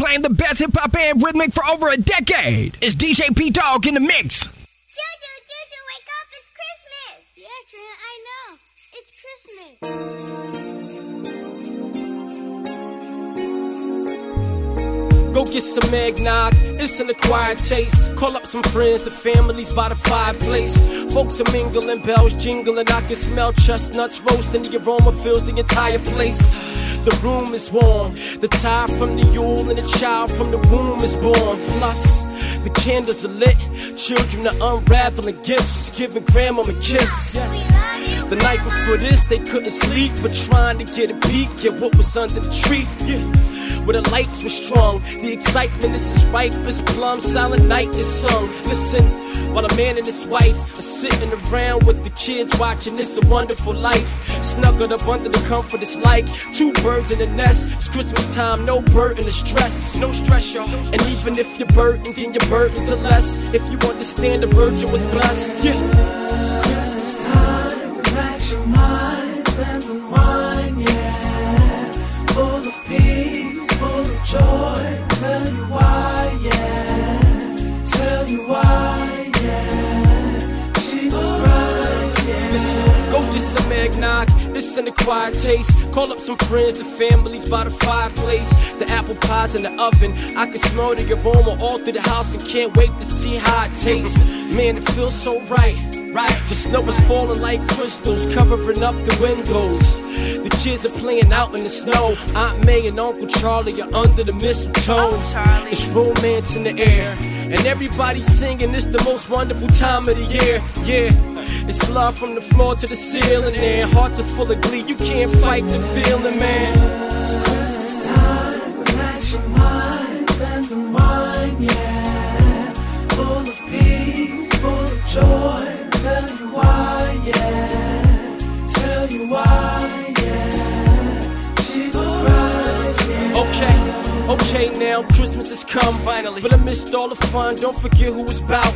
playing the best hip hop and rhythmic for over a decade. It's DJ P Dog in the mix. Juju, Juju, wake up! It's Christmas! Yeah, Trent, I know. It's Christmas. Go get some eggnog, it's an acquired taste. Call up some friends, the families by the fireplace. Folks are mingling, bells jingling. I can smell chestnuts roasting. The aroma fills the entire place. The room is warm, the tie from the yule and the child from the womb is born. Plus, the candles are lit, children are unraveling gifts, giving grandma a kiss. The night before this, they couldn't sleep, but trying to get a peek at what was under the tree. Yeah where the lights were strong. The excitement is as ripe as plum. Silent night is sung. Listen, while a man and his wife are sitting around with the kids watching It's a Wonderful Life. Snuggled up under the comfort, it's like two birds in a nest. It's Christmas time, no burden of stress. No stress, y'all. And even if you're burdened, then your burdens are less. If you understand the virgin was blessed, yeah. It's Christmas time, relax your mind some eggnog. It's an acquired taste. Call up some friends, the families by the fireplace. The apple pies in the oven. I can smell the aroma all through the house and can't wait to see how it tastes. Man, it feels so right. Right, the snow is falling like crystals, covering up the windows. The kids are playing out in the snow. Aunt May and Uncle Charlie are under the mistletoe. It's romance in the air, and everybody's singing. It's the most wonderful time of the year. Yeah, it's love from the floor to the ceiling. And hearts are full of glee. You can't fight the feeling, man. It's Christmas time, relax your mind and unwind, yeah. Full of peace, full of joy. Tell you why, yeah. Tell you why, yeah. Jesus Christ, yeah. Okay, okay now, Christmas has come finally. But I missed all the fun, don't forget who it's about.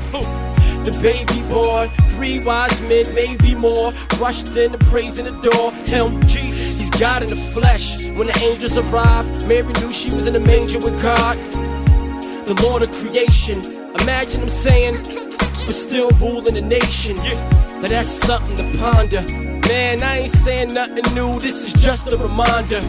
The baby boy, three wise men, maybe more, rushed in to praise in the door. him. Jesus, he's God in the flesh. When the angels arrived, Mary knew she was in the manger with God, the Lord of creation. Imagine him saying, but still ruling the nation. Now that's something to ponder. Man, I ain't saying nothing new, this is just a reminder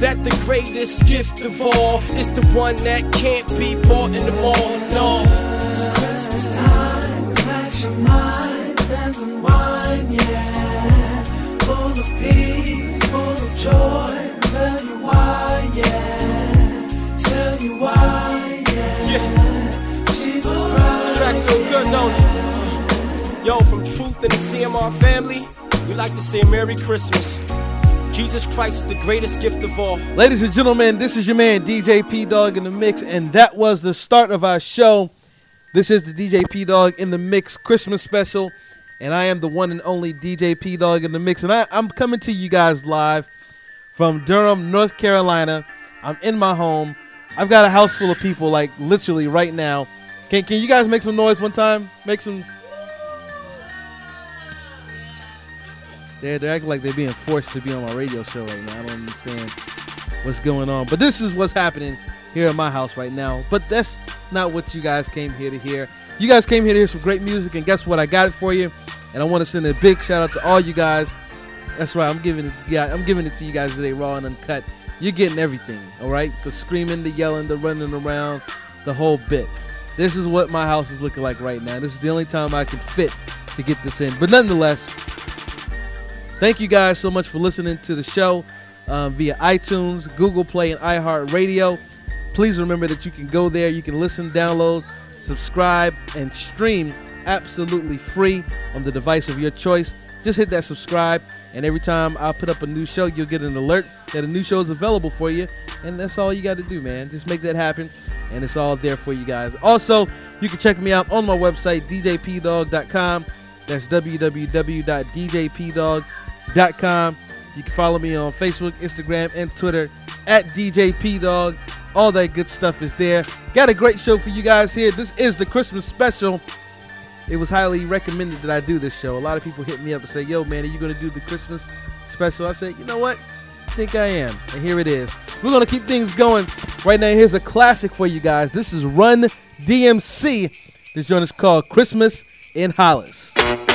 that the greatest gift of all is the one that can't be bought in the mall. No. It's Christmas time, relax your mind and unwind, yeah. Full of peace, full of joy. Tell you why, yeah. Tell you why, yeah. Yeah. Jesus Christ. Track so good, don't it? Yo, from Truth and the CMR family, we like to say Merry Christmas. Jesus Christ is the greatest gift of all. Ladies and gentlemen, this is your man DJ P Dog in the mix, and that was the start of our show. This is the DJ P Dog in the mix Christmas special, and I am the one and only DJ P Dog in the mix, and I, I'm coming to you guys live from Durham, North Carolina. I'm in my home. I've got a house full of people, like literally right now. Can Can you guys make some noise one time? Make some. They're, they're acting like they're being forced to be on my radio show right now. I don't understand what's going on. But this is what's happening here at my house right now. But that's not what you guys came here to hear. You guys came here to hear some great music, and guess what? I got it for you. And I want to send a big shout out to all you guys. That's right. I'm giving it. Yeah, I'm giving it to you guys today, raw and uncut. You're getting everything. All right. The screaming, the yelling, the running around, the whole bit. This is what my house is looking like right now. This is the only time I can fit to get this in. But nonetheless, Thank you guys so much for listening to the show um, via iTunes, Google Play, and iHeartRadio. Please remember that you can go there, you can listen, download, subscribe, and stream absolutely free on the device of your choice. Just hit that subscribe, and every time I put up a new show, you'll get an alert that a new show is available for you. And that's all you got to do, man. Just make that happen, and it's all there for you guys. Also, you can check me out on my website, djpdog.com. That's www.djpdog.com. You can follow me on Facebook, Instagram, and Twitter at djpdog. All that good stuff is there. Got a great show for you guys here. This is the Christmas special. It was highly recommended that I do this show. A lot of people hit me up and say, Yo, man, are you going to do the Christmas special? I said, You know what? I think I am. And here it is. We're going to keep things going. Right now, here's a classic for you guys. This is Run DMC. This joint is called Christmas in Hollis.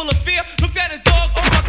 full of fear, looked at his dog. Oh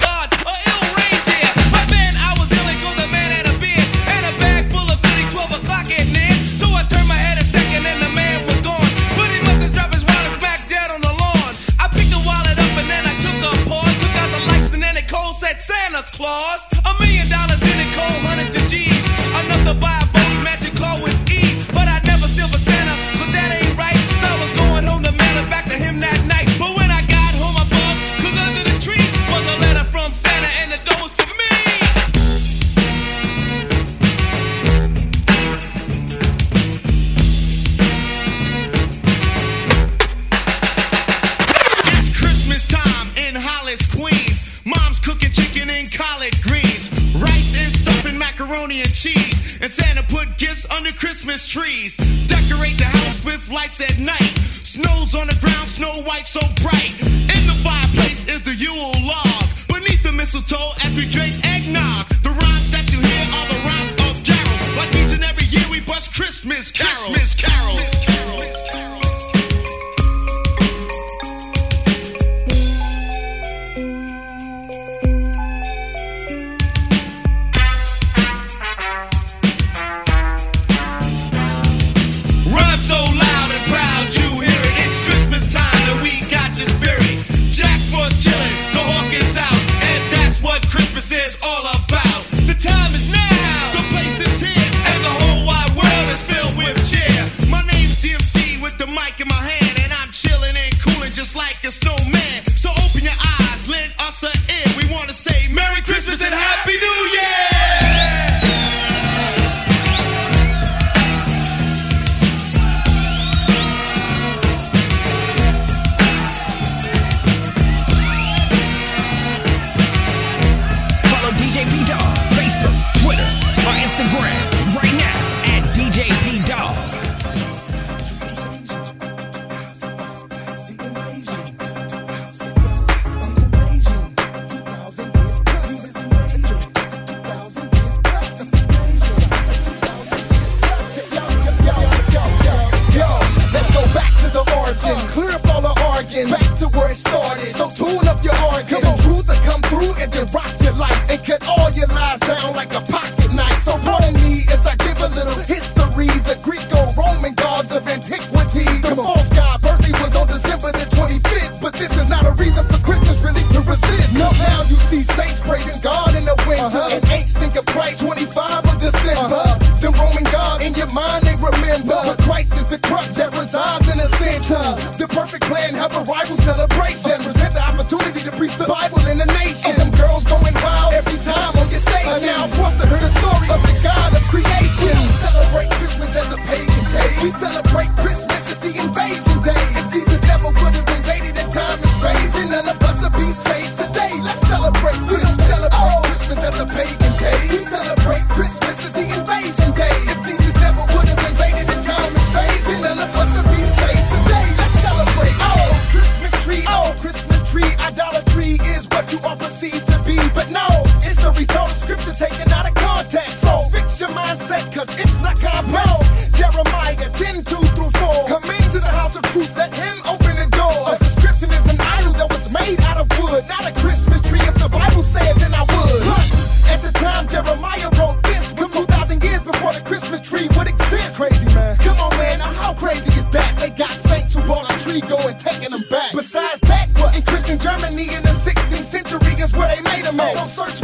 wood, not a Christmas tree. If the Bible said, then I would. Plus, at the time Jeremiah wrote this, was 2,000 years before the Christmas tree would exist. Crazy man. Come on, man, now how crazy is that? They got saints who bought a tree, go and taking them back. Besides that, well, in Christian Germany in the 16th century is where they made them at. So search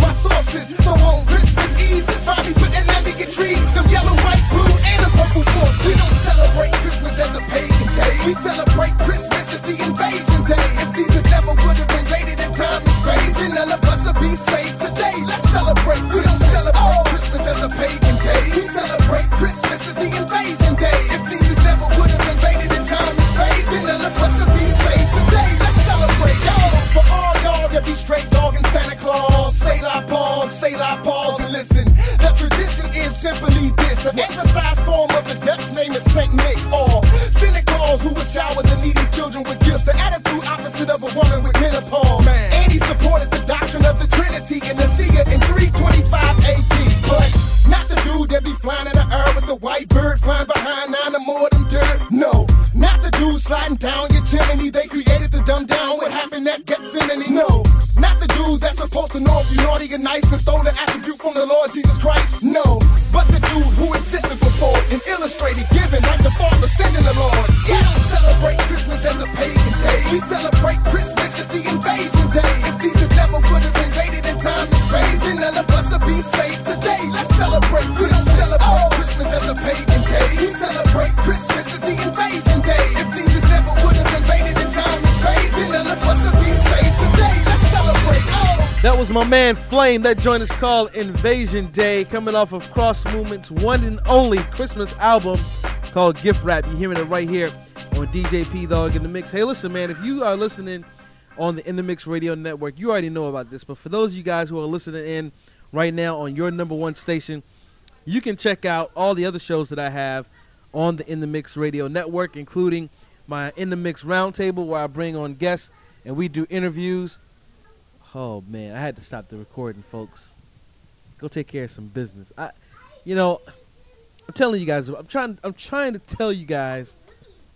my man Flame. That joint is called Invasion Day, coming off of Cross Movement's one and only Christmas album called Gift Wrap. You're hearing it right here on DJ P Dog in the Mix. Hey, listen, man, if you are listening on the In the Mix Radio Network, you already know about this. But for those of you guys who are listening in right now on your number one station, you can check out all the other shows that I have on the In the Mix Radio Network, including my In the Mix Roundtable, where I bring on guests and we do interviews. Oh man, I had to stop the recording, folks. Go take care of some business. I, you know, I'm telling you guys. I'm trying. I'm trying to tell you guys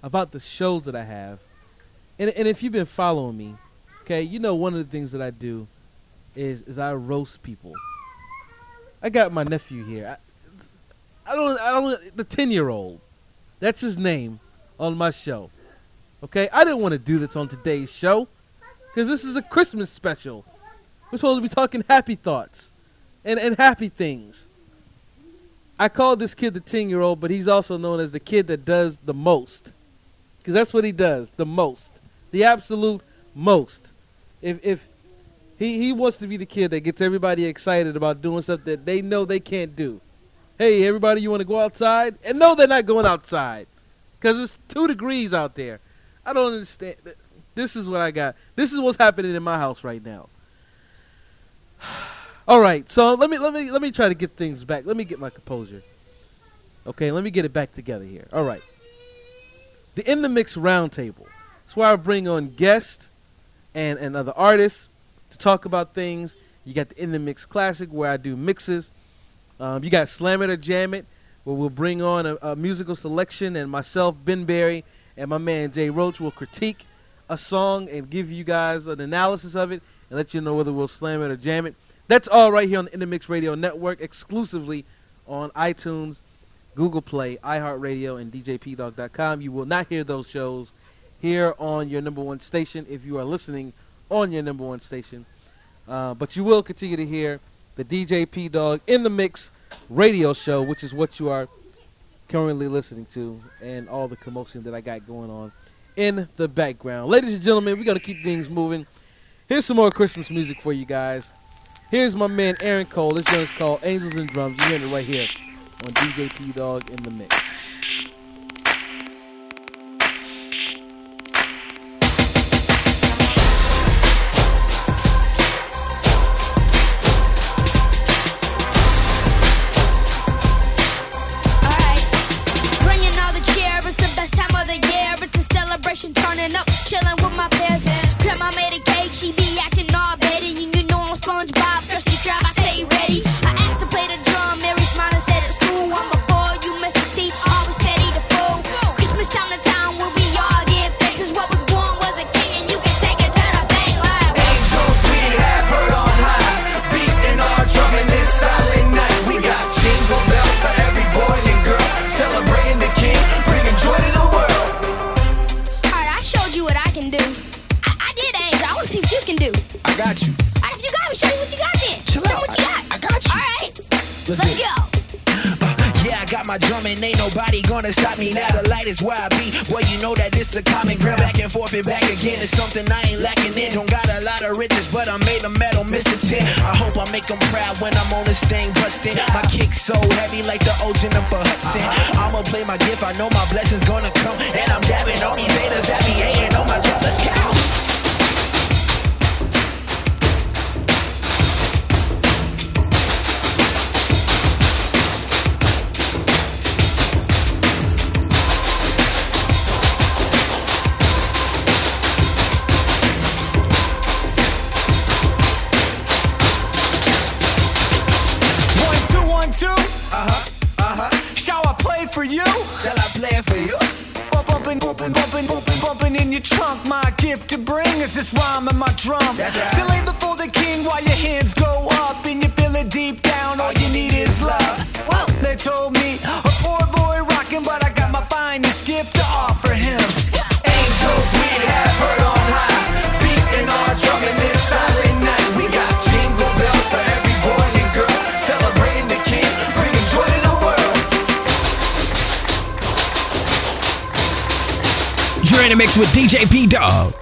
about the shows that I have, and and if you've been following me, okay, you know one of the things that I do is is I roast people. I got my nephew here. I, I don't. I don't. The ten year old. That's his name on my show. Okay, I didn't want to do this on today's show because this is a Christmas special. We're supposed to be talking happy thoughts and, and happy things. I call this kid the 10 year old, but he's also known as the kid that does the most. Because that's what he does the most. The absolute most. If, if he, he wants to be the kid that gets everybody excited about doing stuff that they know they can't do. Hey, everybody, you want to go outside? And no, they're not going outside because it's two degrees out there. I don't understand. This is what I got. This is what's happening in my house right now. All right, so let me let me let me try to get things back. Let me get my composure. Okay, let me get it back together here. All right. The In the Mix Roundtable. It's where I bring on guests and, and other artists to talk about things. You got the In the Mix Classic where I do mixes. Um, you got Slam It or Jam It where we'll bring on a, a musical selection and myself, Ben Berry, and my man Jay Roach will critique a song and give you guys an analysis of it and let you know whether we'll slam it or jam it. That's all right here on the In the Mix Radio Network, exclusively on iTunes, Google Play, iHeartRadio, and DJPdog.com. You will not hear those shows here on your number one station if you are listening on your number one station. Uh, but you will continue to hear the DJ P Dog in the Mix radio show, which is what you are currently listening to, and all the commotion that I got going on in the background. Ladies and gentlemen, we're going to keep things moving. Here's some more Christmas music for you guys. Here's my man Aaron Cole. This joint is called Angels and Drums. You're hearing it right here on DJ P Dog in the Mix. My drum and ain't nobody gonna stop me now. The light is where I be. Well, you know that it's a common ground. Back and forth and back again. It's something I ain't lacking in. Don't got a lot of riches, but I made a metal Mr. 10. I hope I make them proud when I'm on this thing busting. My kick so heavy like the old Jennifer Hudson. I'ma play my gift. I know my blessings gonna come. And I'm dabbing on these haters that be hating on my drum. Your trunk. My gift to bring is this rhyme and my drum. That's right. To lay before the king while your hands go up and you feel it deep down. All you need is love. They told me a poor boy rocking, but I got my finest gift to offer You're in a mix with DJ P Dog.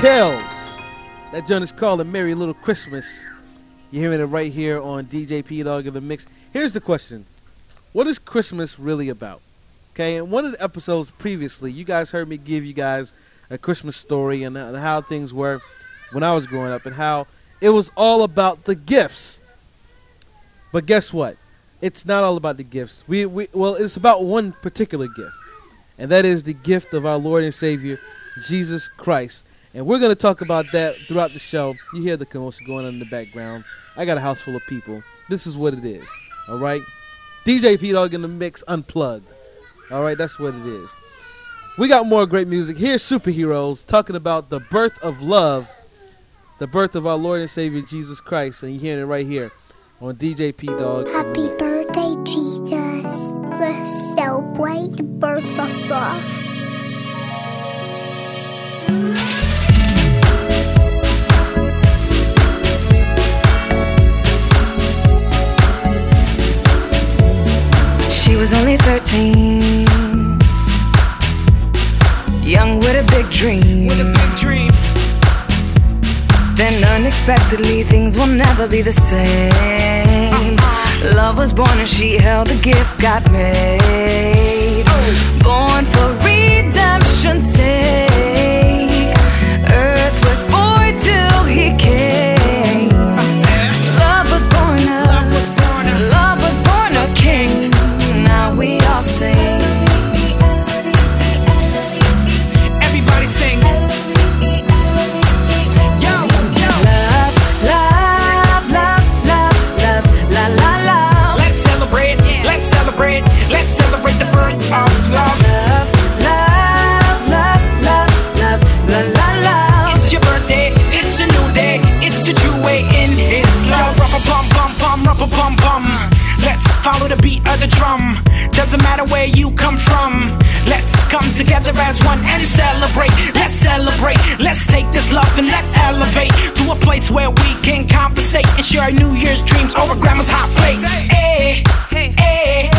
Kells. That joint is called A Merry Little Christmas. You're hearing it right here on DJ P Dog in the Mix. Here's the question What is Christmas really about? Okay, in one of the episodes previously, you guys heard me give you guys a Christmas story and uh, how things were when I was growing up and how it was all about the gifts. But guess what? It's not all about the gifts. We, we well, it's about one particular gift, and that is the gift of our Lord and Savior, Jesus Christ. And we're going to talk about that throughout the show. You hear the commotion going on in the background. I got a house full of people. This is what it is. All right? DJ P Dog in the mix, unplugged. All right, that's what it is. We got more great music. Here's Superheroes talking about the birth of love, the birth of our Lord and Savior Jesus Christ. And you're hearing it right here on DJ P Dog. Happy birthday, Jesus. Let's celebrate the birth of God. she was only 13. Young with a big dream. With a big dream. Then unexpectedly, things will never be the same. Uh-huh. Love was born and she held the gift, got made. The beat of the drum. Doesn't matter where you come from. Let's come together as one and celebrate. Let's celebrate. Let's take this love and let's elevate to a place where we can compensate and share our New Year's dreams over grandma's hot plates. Hey, hey, hey,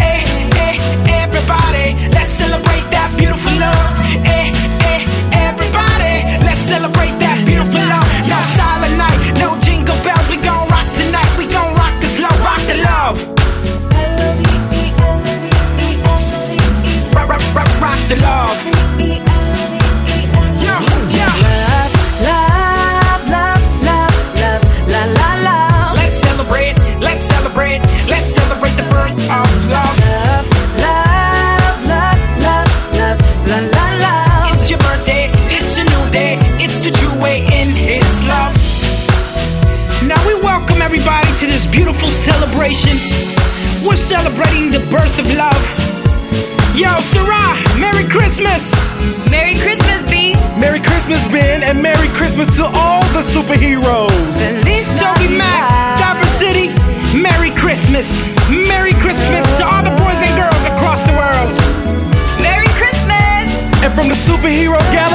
hey, hey, everybody, let's celebrate that beautiful love. Hey, the love. Love, love, love, love, love, la la la. Let's celebrate, let's celebrate, let's celebrate the birth of love. Love, love, love, love, la la la. It's your birthday, it's a new day, it's the way in His love. Now we welcome everybody to this beautiful celebration. We're celebrating the birth of love. Yo, Sarah, Merry Christmas! Merry Christmas, B. Merry Christmas, Ben, and Merry Christmas to all the superheroes. Feliz Toby Mac, Dapper City, Merry Christmas! Merry Christmas to all the boys and girls across the world. Merry Christmas. And from the superhero galaxy,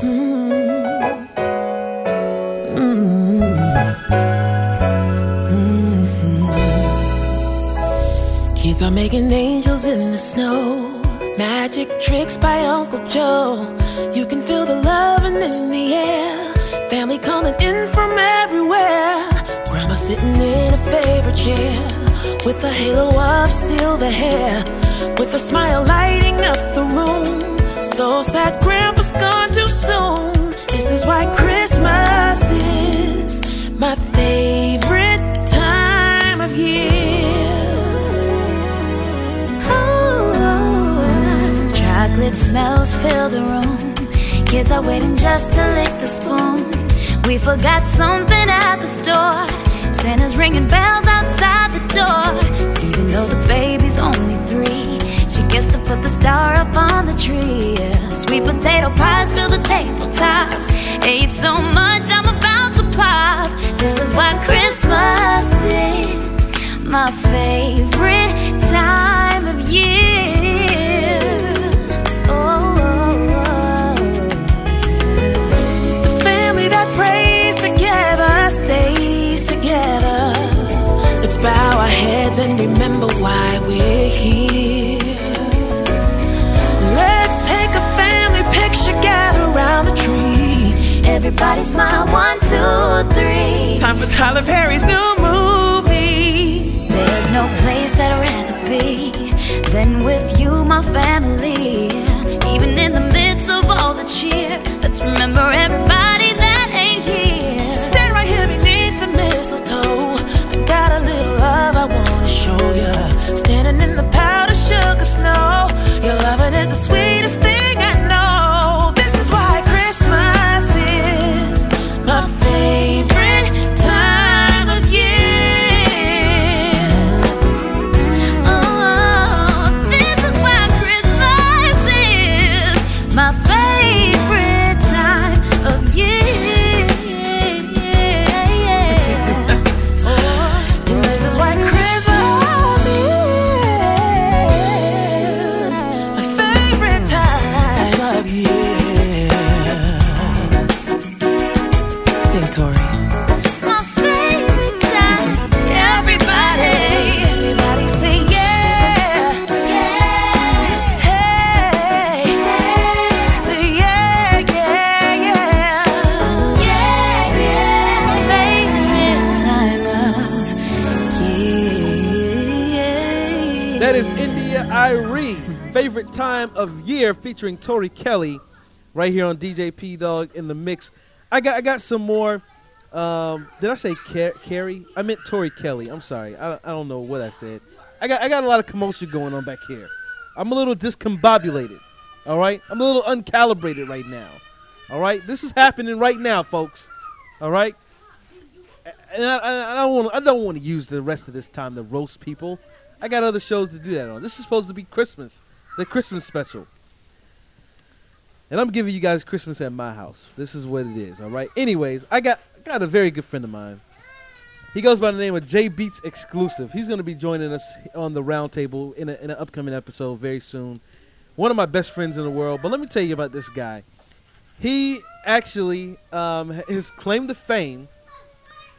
Kids are making angels in the snow. Magic tricks by Uncle Joe. You can feel the loving in the air. Family coming in from everywhere. Grandma sitting in a favorite chair with a halo of silver hair. With a smile lighting up the room. So sad Grandpa's gone too soon. This is why Christmas is my favorite time of year. Chocolate smells fill the room. Kids are waiting just to lick the spoon. We forgot something at the store. Santa's ringing bells outside the door. Even though the baby's only three, she gets to put the star up on the tree. Yeah. Sweet potato pies fill the tabletops. Ate so much, I'm about to pop. This is why Christmas is my favorite time of year. Oh, The family that prays together stays together. Let's bow our heads and remember why we're here. Picture, gather around the tree. Everybody smile, one, two, three. Time for Tyler Perry's new movie. There's no place I'd rather be than with you, my family. Even in the midst of all the cheer, let's remember everybody featuring Tori Kelly, right here on DJ P Dog in the mix. I got I got some more. Um, did I say Car- Carrie? I meant Tori Kelly. I'm sorry. I, I don't know what I said. I got I got a lot of commotion going on back here. I'm a little discombobulated. All right, I'm a little uncalibrated right now. All right, this is happening right now, folks. All right, and I, I, don't want I don't want to use the rest of this time to roast people. I got other shows to do that on. This is supposed to be Christmas, the Christmas special. And I'm giving you guys Christmas at my house. This is what it is, all right? Anyways, I got got a very good friend of mine. He goes by the name of J Beats Exclusive. He's going to be joining us on the roundtable in, a, in an upcoming episode very soon. One of my best friends in the world. But let me tell you about this guy. He actually, um, his claim to fame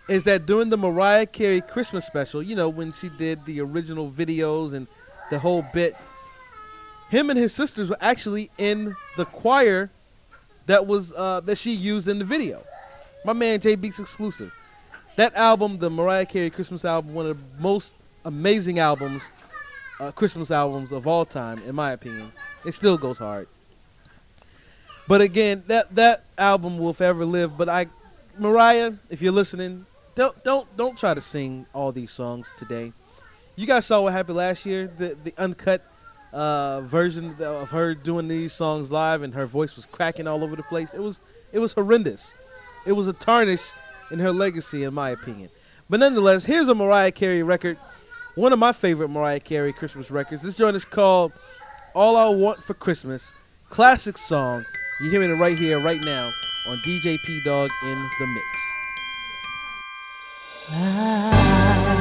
is that during the Mariah Carey Christmas special, you know, when she did the original videos and the whole bit, him and his sisters were actually in the choir that was uh, that she used in the video. My man J Beats exclusive. That album, the Mariah Carey Christmas album, one of the most amazing albums, uh, Christmas albums of all time, in my opinion. It still goes hard. But again, that that album will forever live. But I, Mariah, if you're listening, don't don't don't try to sing all these songs today. You guys saw what happened last year. The the uncut uh, version of her doing these songs live, and her voice was cracking all over the place. It was it was horrendous. It was a tarnish in her legacy, in my opinion. But nonetheless, here's a Mariah Carey record, one of my favorite Mariah Carey Christmas records. This joint is called "All I Want for Christmas," classic song. You're hearing it right here, right now, on DJ P Dog in the mix. I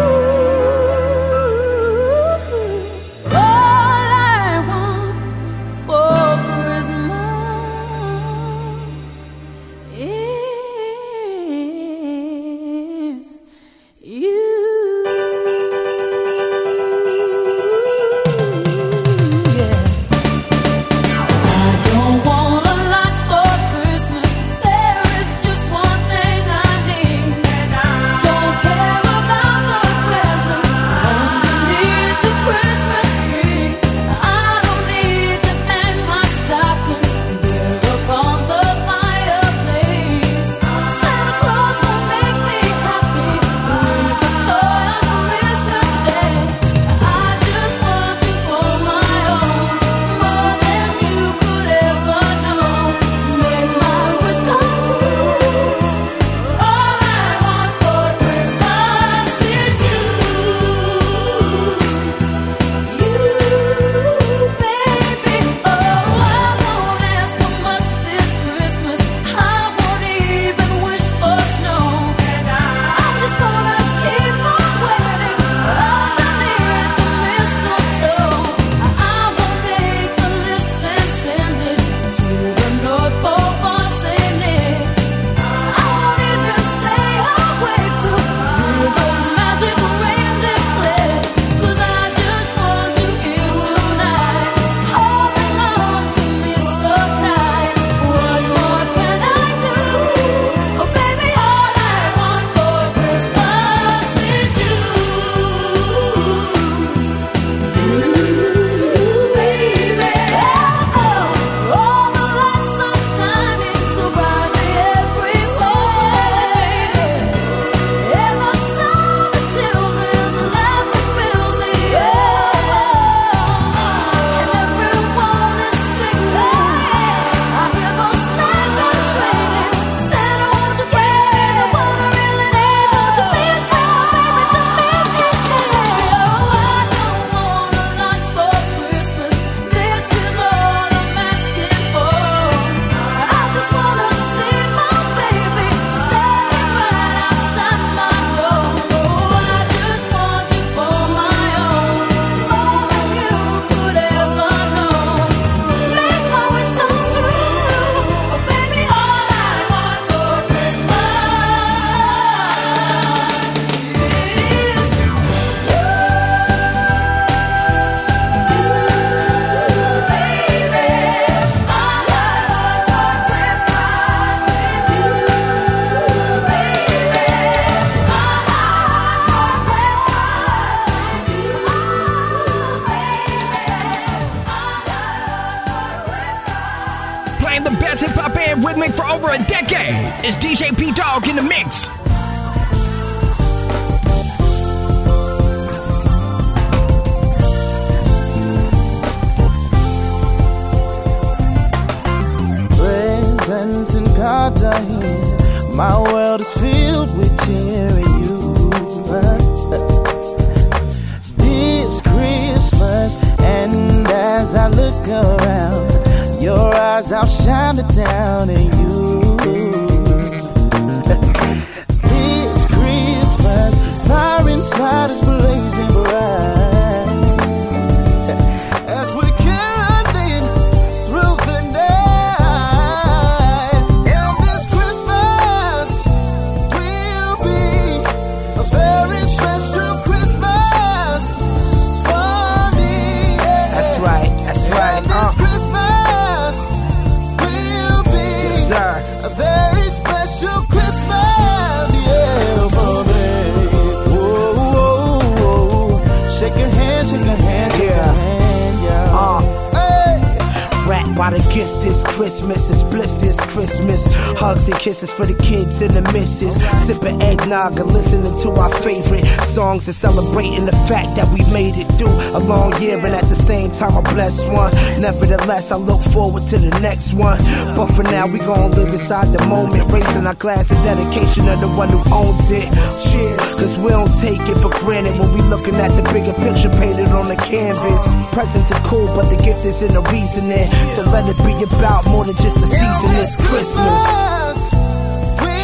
Christmas, it's bliss this Christmas. Hugs and kisses for the kids and the misses. Sipping eggnog and listening to our favorite songs and celebrating the fact that we made it through a long year and at the same time a blessed one. Nevertheless, I look forward to the next one. But for now, we gon' live inside the moment, raising our glass in dedication of the one who owns it. Cheers. Cause we don't take it for granted when we looking at the bigger picture painted on the canvas. Presents are cool, but the gift is in the reasoning. So let it be about more than just a season. It's Christmas.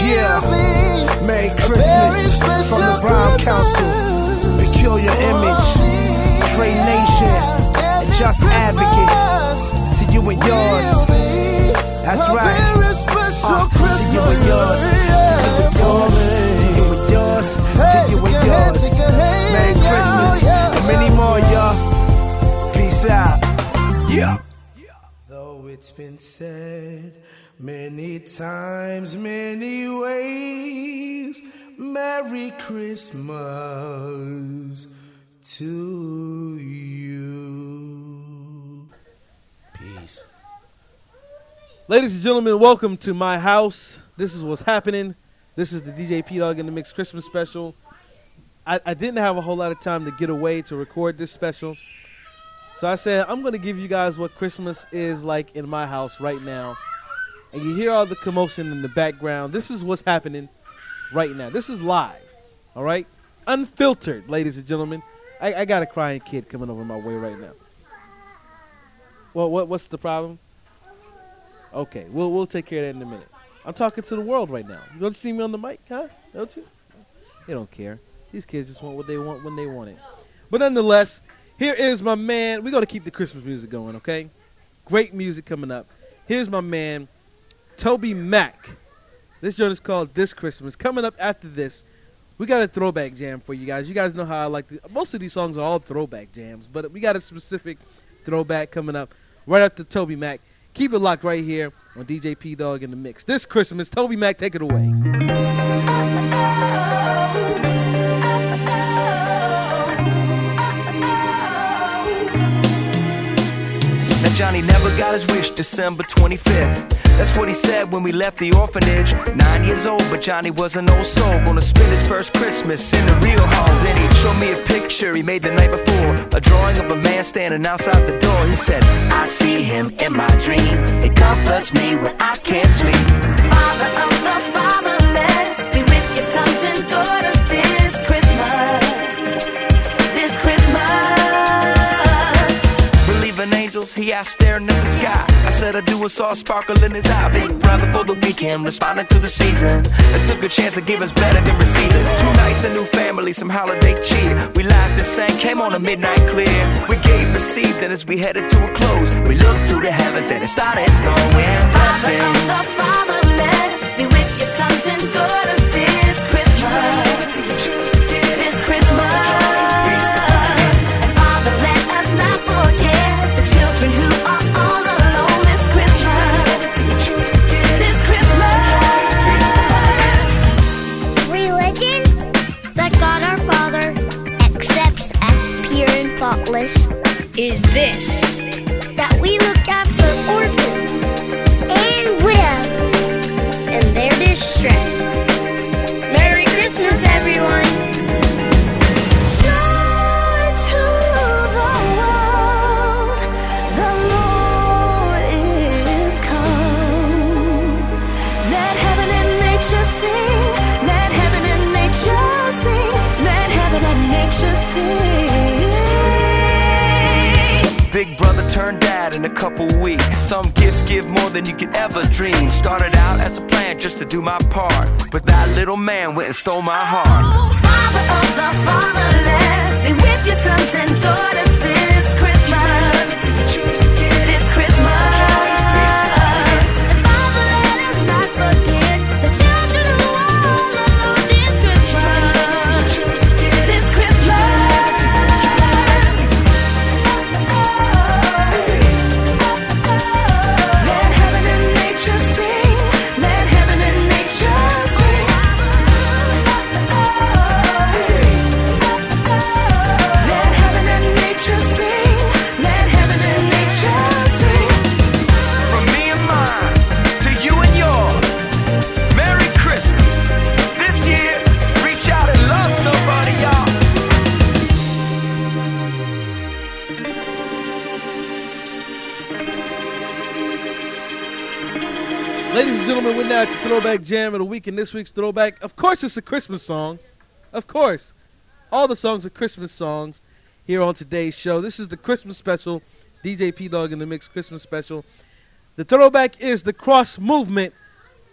Yeah. Merry Christmas from the Rhyme Council. Peculiar Image. Trey Nation. And Just Advocate. To you and yours. That's right. Uh, to you and yours. To you and yours. To you and yours. To you and yours. Merry Christmas. And many more, y'all. Peace out. Yeah. Though it's been said many times, many ways, Merry Christmas to you. Peace. Ladies and gentlemen, welcome to my house. This is what's happening. This is the DJ P Dog in the Mix Christmas special. I, I didn't have a whole lot of time to get away to record this special. So I said, I'm going to give you guys what Christmas is like in my house right now. And you hear all the commotion in the background. This is what's happening right now. This is live. All right? Unfiltered, ladies and gentlemen. I, I got a crying kid coming over my way right now. Well, what, what's the problem? Okay, we'll, we'll take care of that in a minute. I'm talking to the world right now. You don't see me on the mic, huh? Don't you? They don't care. These kids just want what they want when they want it. But nonetheless, here is my man. We're to keep the Christmas music going, okay? Great music coming up. Here's my man, Toby Mac. This joint is called This Christmas. Coming up after this, we got a throwback jam for you guys. You guys know how I like to. Most of these songs are all throwback jams, but we got a specific throwback coming up right after Toby Mac. Keep it locked right here on DJ P Dog in the Mix. This Christmas, Toby Mac, take it away. Johnny never got his wish December 25th. That's what he said when we left the orphanage. Nine years old, but Johnny was an old soul. Gonna spend his first Christmas in the real home. Then he showed me a picture he made the night before. A drawing of a man standing outside the door. He said, I see him in my dream. It comforts me when I can't sleep. Father of the fatherless, he asked, staring at the sky. I said I do and saw a sparkle in his eye. Big brother for the weekend, responding to the season. I took a chance to give us better than receiving. Two nights, a new family, some holiday cheer. We laughed and sang, came on a midnight clear. We gave, received, and as we headed to a close, we looked to the heavens and it started snowing. Blessings. Stole my And this week's throwback, of course, it's a Christmas song. Of course. All the songs are Christmas songs here on today's show. This is the Christmas special, DJ P Dog in the Mix Christmas special. The throwback is the Cross Movement.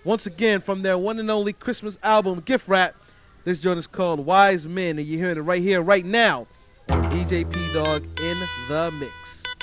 Once again, from their one and only Christmas album, Gift Wrap. This joint is called Wise Men, and you're hearing it right here, right now, DJ P Dog in the Mix.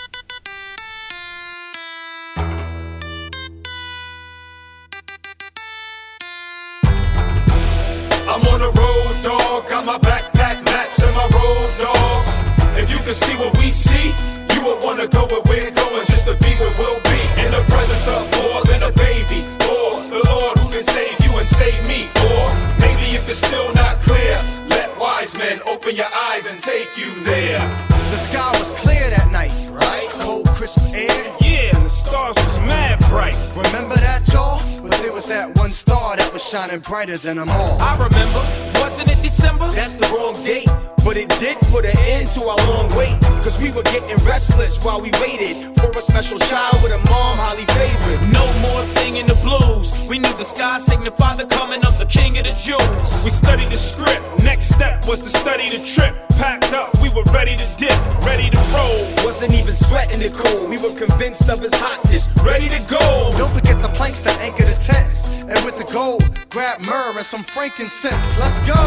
Got my backpack maps and my road dogs. If you can see what we see, you would wanna go where we're going just to be where we'll be. In the presence of more than a baby, or the Lord who can save you and save me. Or maybe if it's still not clear, let wise men open your eyes and take you there. The sky was clear that night, right? Cold, crisp air. Yeah, and the stars was mad bright. Remember that, y'all? But there was that one star that was shining brighter than them all. I remember, wasn't it December? That's the wrong date. But it did put an end to our long wait. Cause we were getting restless while we waited for a special child with a mom highly favored. No more singing the blues. We knew the sky signified the coming of the king of the Jews. We studied the script. Next step was to study the trip. Packed up, we were ready to dip, ready to roll. Wasn't even sweating the cold. We were convinced of his hotness, ready to go. Don't forget the planks that anchor the tent. And with the gold, grab myrrh and some frankincense. Let's go.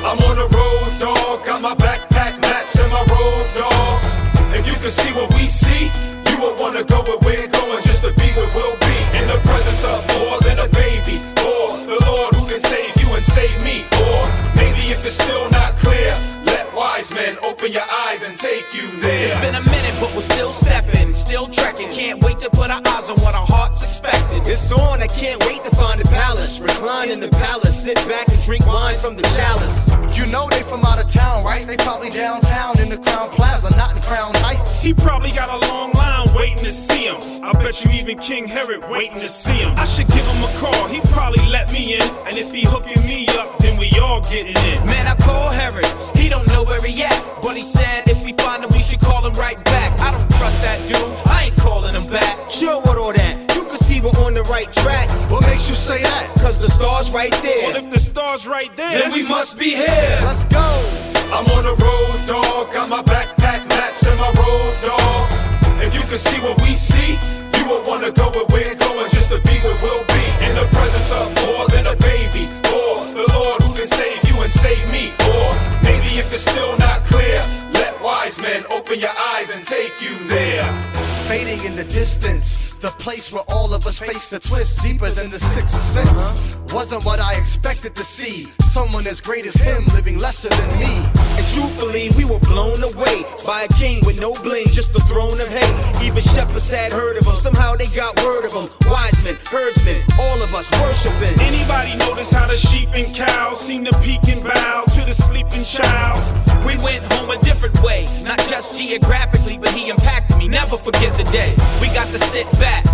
I'm on the road, dog. Got my backpack maps and my road dogs. If you can see what we see, you would wanna go where we're going just to be where we'll be. In the presence of more than a baby, or the Lord who can save you and save me. Or if it's still not clear, let wise men open your eyes and take you there. It's been a minute, but we're still stepping, still trekking. Can't wait to put our eyes on what our hearts expected. It's on, I can't wait to find the palace. Recline in the palace, sit back and drink wine from the chalice. You know they from out of town, right? They probably downtown in the Crowne Plaza, not in Crown Heights. He probably got a long line waiting to see him. I bet you even King Herod waiting to see him. I should give him a call, he probably let me in. And if he hooking me up, then we all getting in. Man, I call Herod, he don't know where he at. But he said if we find him, we should call him right back. I don't trust that dude, I ain't calling him back. Sure, what all that? You can see we're on the right track. What makes you say that? Cause the star's right there. Well, if the star's right there, Then we must be here. Let's go. I'm on the road, dog. Got my backpack maps and my road dogs. If you can see what we see, you would wanna go where we're going just to be where we'll be. In the presence of more than a baby, or the Lord who can save you and save me. Or maybe if it's still not clear, let wise men open your eyes and take you there. Fading in the distance, the place where all of us face the twist deeper than the sixth sense. Wasn't what I expected to see. Someone as great as him living lesser than me. And truthfully, we were blown away by a king with no bling, just the throne of hate. Even shepherds had heard of him, somehow they got word of him. Wise men, herdsmen, all of us worshiping. Anybody notice how the sheep and cows seem to peek and bow to the sleeping child? We went home a different way, not just geographically, but he impacted me. Never forget the day we got to sit back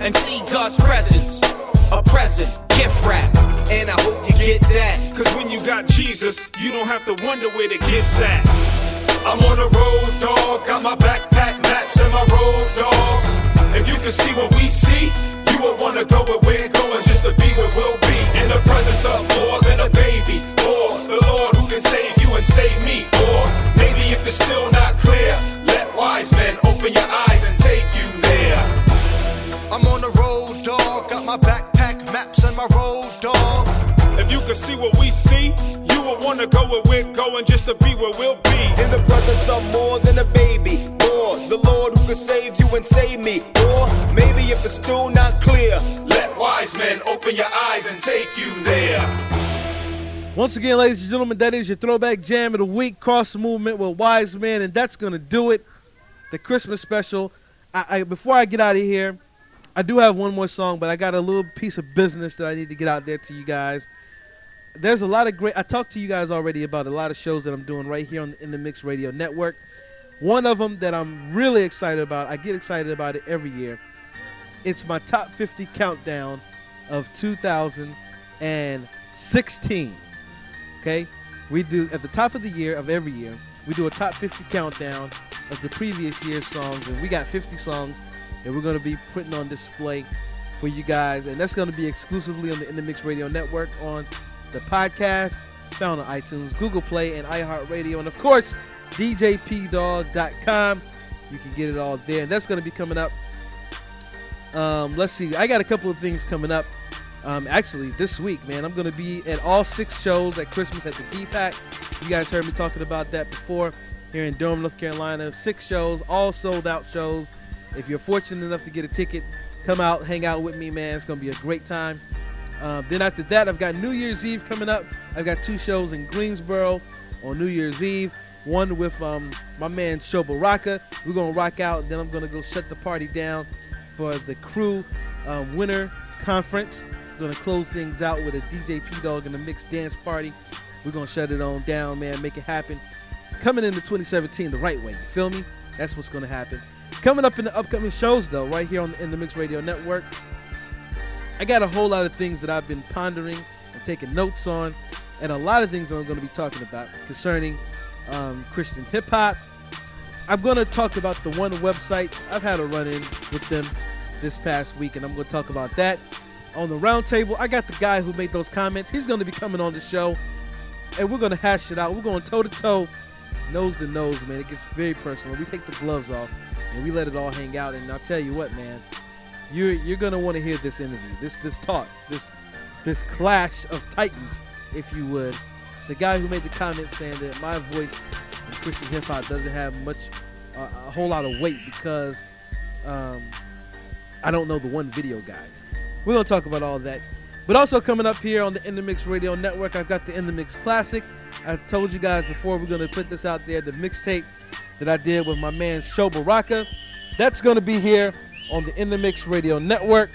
and see God's presence. A present, gift wrap, and I hope you get that. Cause when you got Jesus, you don't have to wonder where the gift's at. I'm on the road, dog. Got my backpack maps and my road dogs. If you can see what we see, you will wanna go where we're going just to be where we'll be. In the presence of more than a presence more than a baby, or the Lord who could save you and save me, or maybe if it's still not clear, let wise men open your eyes and take you there. Once again, ladies and gentlemen, that is your throwback jam of the week, cross movement with Wise Men, and that's gonna do it. The Christmas special. I, I before I get out of here, I do have one more song, but I got a little piece of business that I need to get out there to you guys. There's a lot of great. I talked to you guys already about a lot of shows that I'm doing right here on the, in the Mix Radio Network. One of them that I'm really excited about. I get excited about it every year. It's my top 50 countdown of 2016. Okay, we do at the top of the year of every year. We do a top 50 countdown of the previous year's songs, and we got 50 songs that we're going to be putting on display for you guys, and that's going to be exclusively on the In the Mix Radio Network on the podcast, found on iTunes, Google Play, and iHeartRadio, and of course, DJPdog.com. You can get it all there, and that's going to be coming up. Um, let's see, I got a couple of things coming up. Um, actually, this week, man, I'm going to be at all six shows at Christmas at the DPAC. You guys heard me talking about that before here in Durham, North Carolina. Six shows, all sold out shows. If you're fortunate enough to get a ticket, come out, hang out with me, man. It's going to be a great time. Um, then after that, I've got New Year's Eve coming up. I've got two shows in Greensboro on New Year's Eve. One with um, my man Sho Baraka. We're to rock out, then I'm to go shut the party down for the Cru um, winter conference. We're to close things out with a DJ P Dog and a mixed dance party. We're to shut it on down, man, make it happen. Coming into 2017 the right way, you feel me? That's what's to happen. Coming up in the upcoming shows, though, right here on the, in the Mix Radio Network, I got a whole lot of things that I've been pondering and taking notes on, and a lot of things that I'm going to be talking about concerning um, Christian hip hop. I'm going to talk about the one website. I've had a run in with them this past week, and I'm going to talk about that. On the roundtable, I got the guy who made those comments. He's going to be coming on the show, and we're going to hash it out. We're going toe to toe, nose to nose, man. It gets very personal. We take the gloves off and we let it all hang out. And I'll tell you what, man, you're you're gonna want to hear this interview, this this talk, this this clash of titans, if you would. The guy who made the comment saying that my voice in Christian hip hop doesn't have much, uh, a whole lot of weight because um, I don't know the one video guy. We're gonna talk about all that. But also coming up here on the In the Mix Radio Network, I've got the In the Mix Classic. I told you guys before we're gonna put this out there, the mixtape that I did with my man Sho Baraka. That's gonna be here on the In the Mix Radio Network.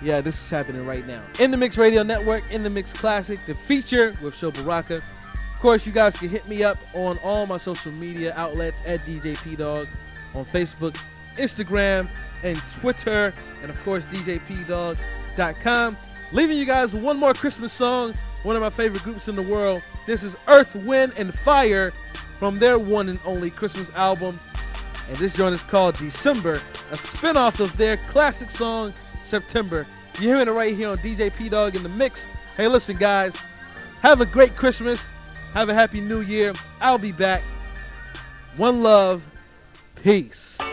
Yeah, this is happening right now. In the Mix Radio Network, In the Mix Classic, the feature with Sho Baraka. Of course, you guys can hit me up on all my social media outlets at DJ P Dog on Facebook, Instagram, and Twitter, and of course, DJPdog.com. Leaving you guys one more Christmas song, one of my favorite groups in the world. This is Earth, Wind, and Fire from their one and only Christmas album. And this joint is called December, a spinoff of their classic song, September. You're hearing it right here on DJ P Dog in the mix. Hey, listen, guys, have a great Christmas. Have a happy new year. I'll be back. One love. Peace.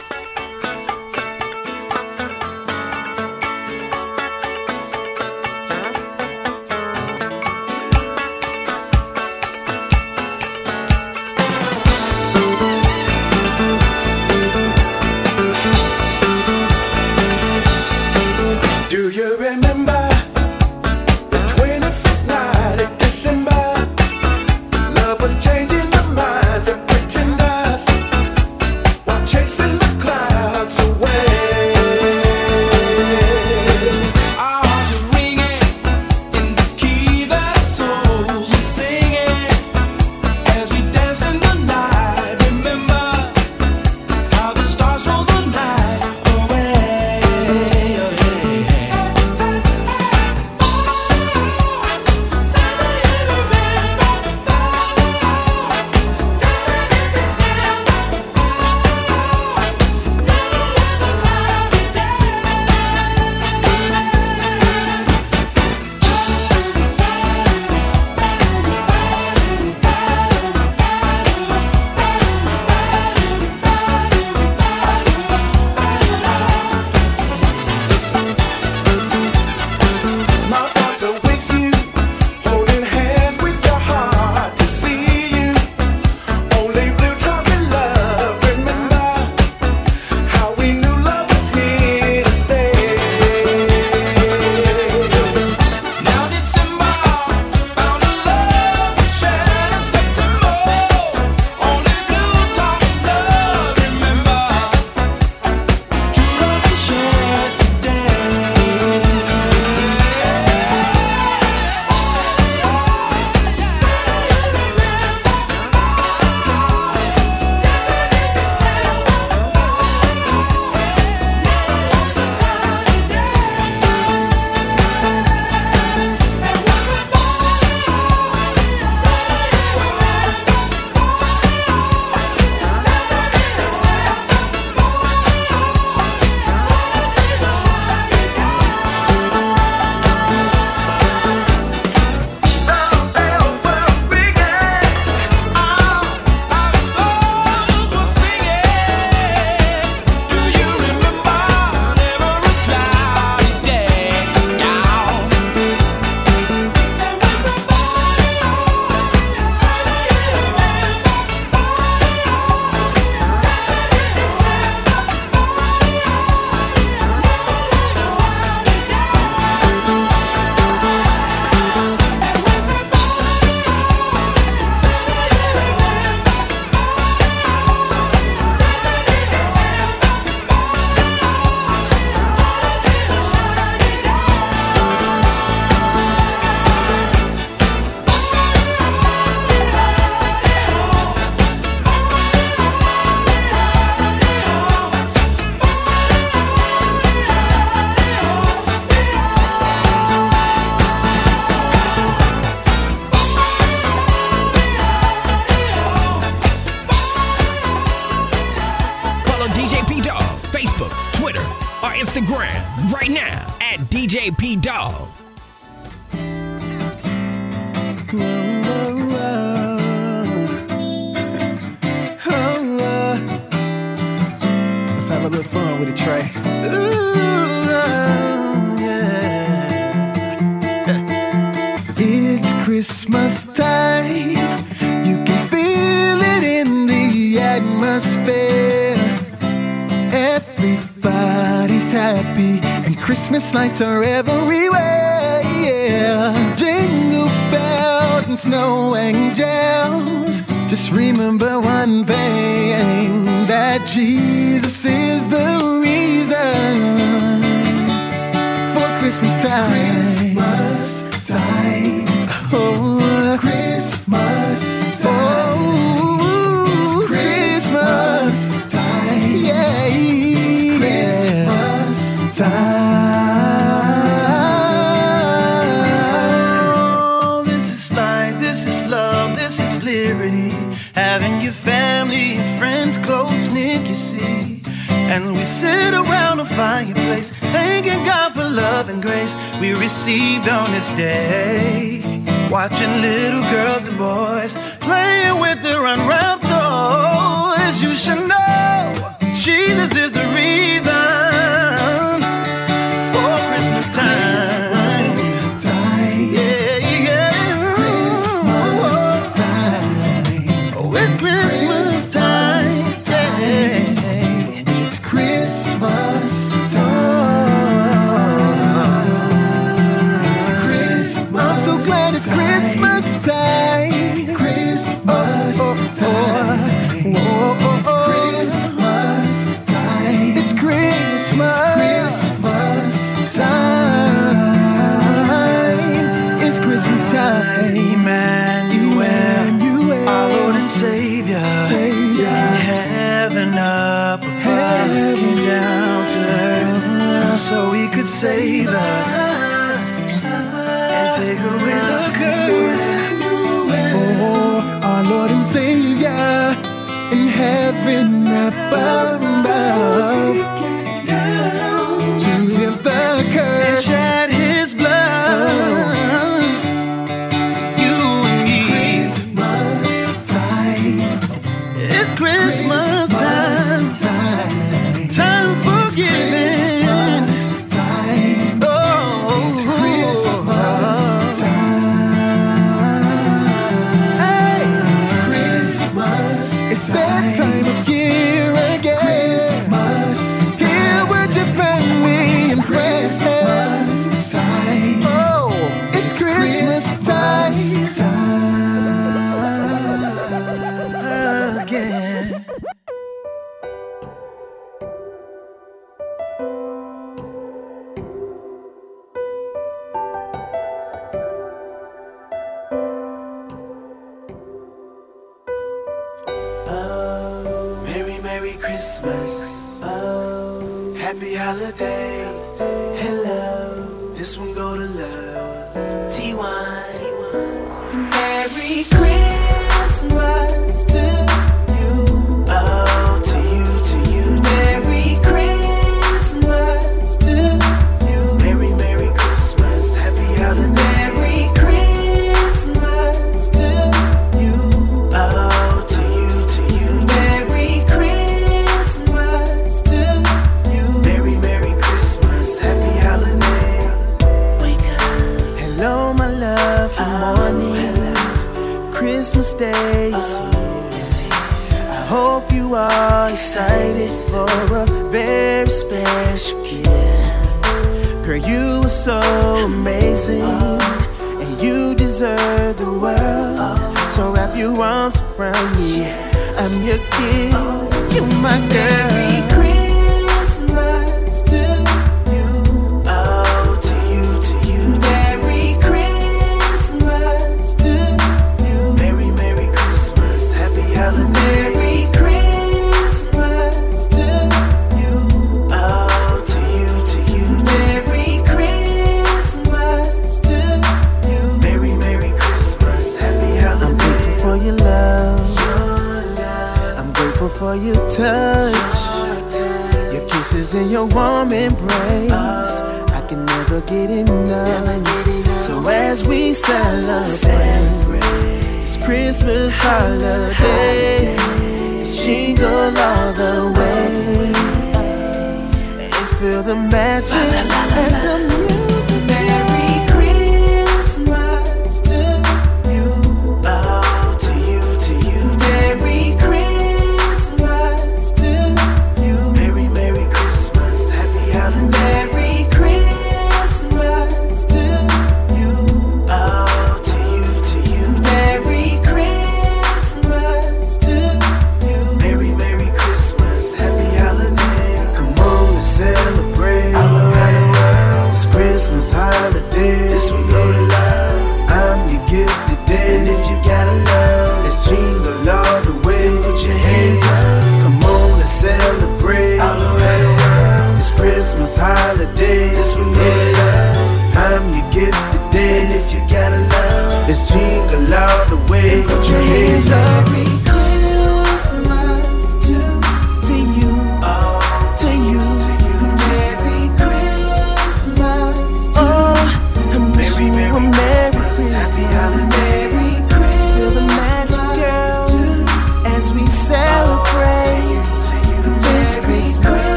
Let's have a little fun with the It's Christmas time. You can feel it in the atmosphere. Everybody's happy, and Christmas lights are everywhere. Snow no angels. Just remember one thing that Jesus is the reason for Christmas time. on this day. Watching little girls and boys playing with their unwrapped toys. You should know.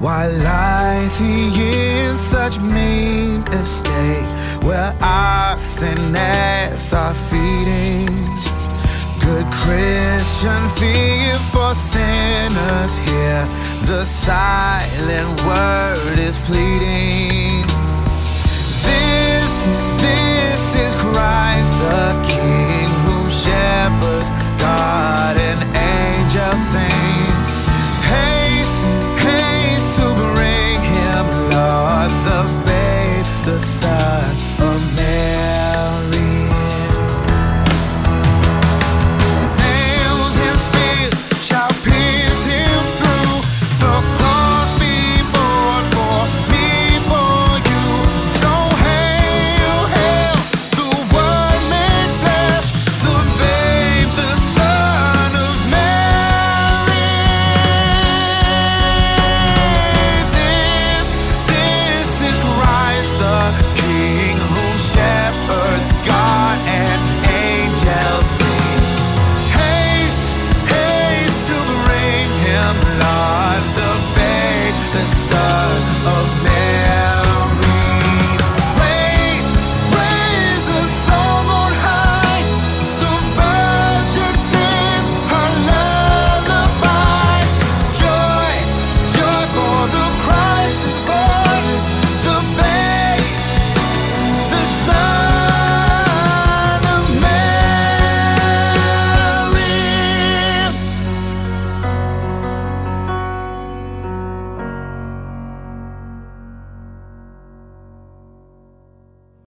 Why lies he in such mean estate Where ox and ass are feeding. Good Christian fear for sinners here. The silent word is pleading. This, this is Christ the King Whom shepherds, God and angels sing. sun.